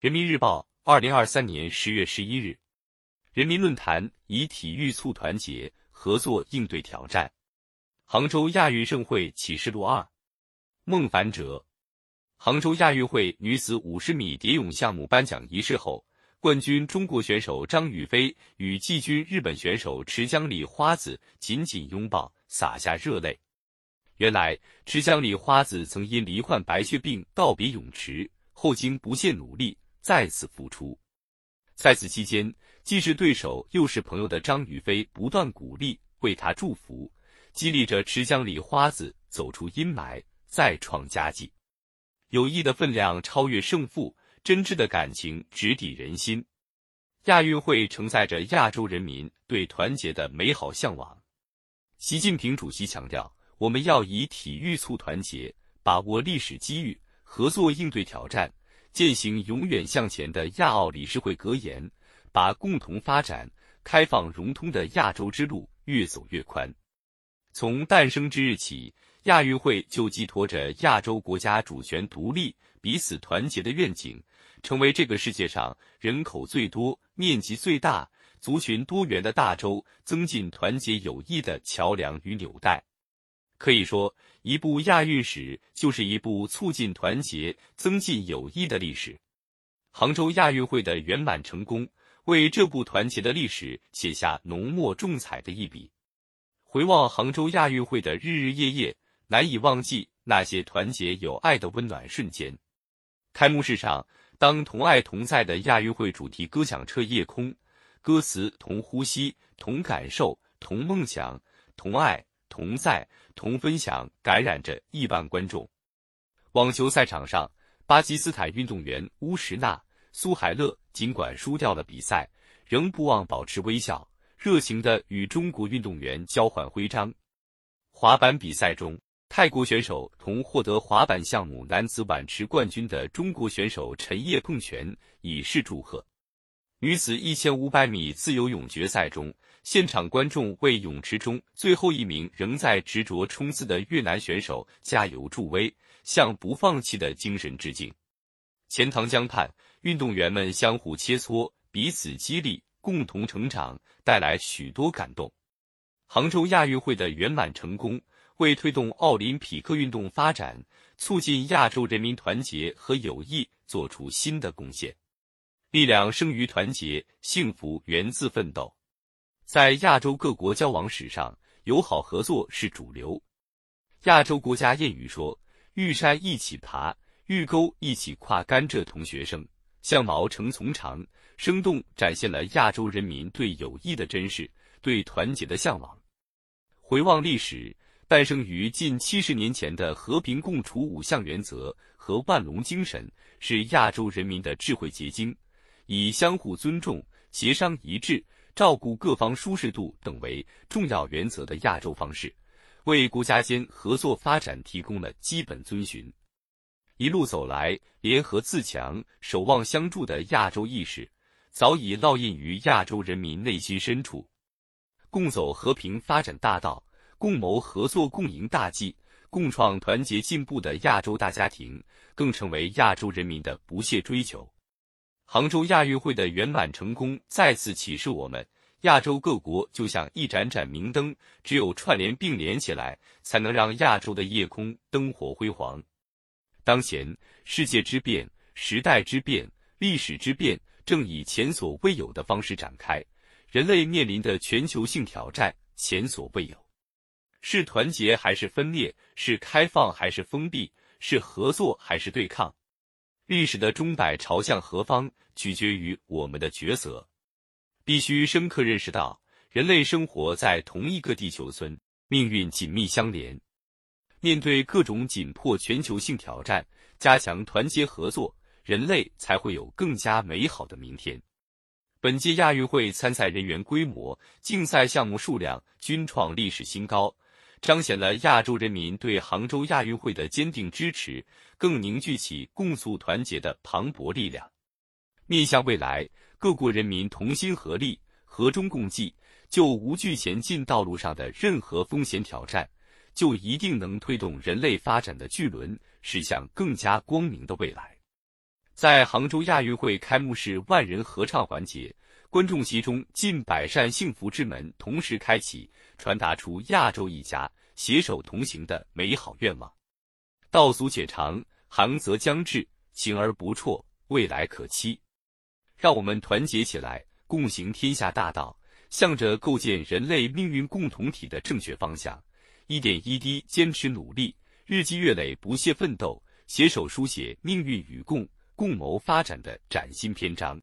人民日报，二零二三年十月十一日，人民论坛以体育促团结，合作应对挑战。杭州亚运盛会启示录二，孟凡哲。杭州亚运会女子五十米蝶泳项目颁奖仪式后，冠军中国选手张雨霏与季军日本选手池江里花子紧紧拥抱，洒下热泪。原来，池江里花子曾因罹患白血病告别泳池，后经不懈努力。再次复出，在此期间，既是对手又是朋友的张雨霏不断鼓励，为他祝福，激励着池江里花子走出阴霾，再创佳绩。友谊的分量超越胜负，真挚的感情直抵人心。亚运会承载着亚洲人民对团结的美好向往。习近平主席强调，我们要以体育促团结，把握历史机遇，合作应对挑战。践行永远向前的亚奥理事会格言，把共同发展、开放融通的亚洲之路越走越宽。从诞生之日起，亚运会就寄托着亚洲国家主权独立、彼此团结的愿景，成为这个世界上人口最多、面积最大、族群多元的大洲增进团结友谊的桥梁与纽带。可以说，一部亚运史就是一部促进团结、增进友谊的历史。杭州亚运会的圆满成功，为这部团结的历史写下浓墨重彩的一笔。回望杭州亚运会的日日夜夜，难以忘记那些团结友爱的温暖瞬间。开幕式上，当“同爱同在”的亚运会主题歌响彻夜空，歌词“同呼吸、同感受、同梦想、同爱”。同在，同分享，感染着亿万观众。网球赛场上，巴基斯坦运动员乌什纳苏海勒尽管输掉了比赛，仍不忘保持微笑，热情地与中国运动员交换徽章。滑板比赛中，泰国选手同获得滑板项目男子碗池冠军的中国选手陈烨碰拳，以示祝贺。女子一千五百米自由泳决赛中。现场观众为泳池中最后一名仍在执着冲刺的越南选手加油助威，向不放弃的精神致敬。钱塘江畔，运动员们相互切磋，彼此激励，共同成长，带来许多感动。杭州亚运会的圆满成功，为推动奥林匹克运动发展、促进亚洲人民团结和友谊做出新的贡献。力量生于团结，幸福源自奋斗。在亚洲各国交往史上，友好合作是主流。亚洲国家谚语说：“遇山一起爬，遇沟一起跨。”甘蔗同学生，相毛成从长，生动展现了亚洲人民对友谊的珍视，对团结的向往。回望历史，诞生于近七十年前的和平共处五项原则和万隆精神，是亚洲人民的智慧结晶，以相互尊重、协商一致。照顾各方舒适度等为重要原则的亚洲方式，为国家间合作发展提供了基本遵循。一路走来，联合自强、守望相助的亚洲意识，早已烙印于亚洲人民内心深处。共走和平发展大道，共谋合作共赢大计，共创团结进步的亚洲大家庭，更成为亚洲人民的不懈追求。杭州亚运会的圆满成功，再次启示我们：亚洲各国就像一盏盏明灯，只有串联并联起来，才能让亚洲的夜空灯火辉煌。当前，世界之变、时代之变、历史之变，正以前所未有的方式展开。人类面临的全球性挑战前所未有，是团结还是分裂？是开放还是封闭？是合作还是对抗？历史的钟摆朝向何方，取决于我们的抉择。必须深刻认识到，人类生活在同一个地球村，命运紧密相连。面对各种紧迫全球性挑战，加强团结合作，人类才会有更加美好的明天。本届亚运会参赛人员规模、竞赛项目数量均创历史新高。彰显了亚洲人民对杭州亚运会的坚定支持，更凝聚起共促团结的磅礴力量。面向未来，各国人民同心合力、和衷共济，就无惧前进道路上的任何风险挑战，就一定能推动人类发展的巨轮驶向更加光明的未来。在杭州亚运会开幕式万人合唱环节，观众席中近百扇幸福之门同时开启，传达出亚洲一家携手同行的美好愿望。道阻且长，航则将至，行而不辍，未来可期。让我们团结起来，共行天下大道，向着构建人类命运共同体的正确方向，一点一滴坚持努力，日积月累不懈奋斗，携手书写命运与共。共谋发展的崭新篇章。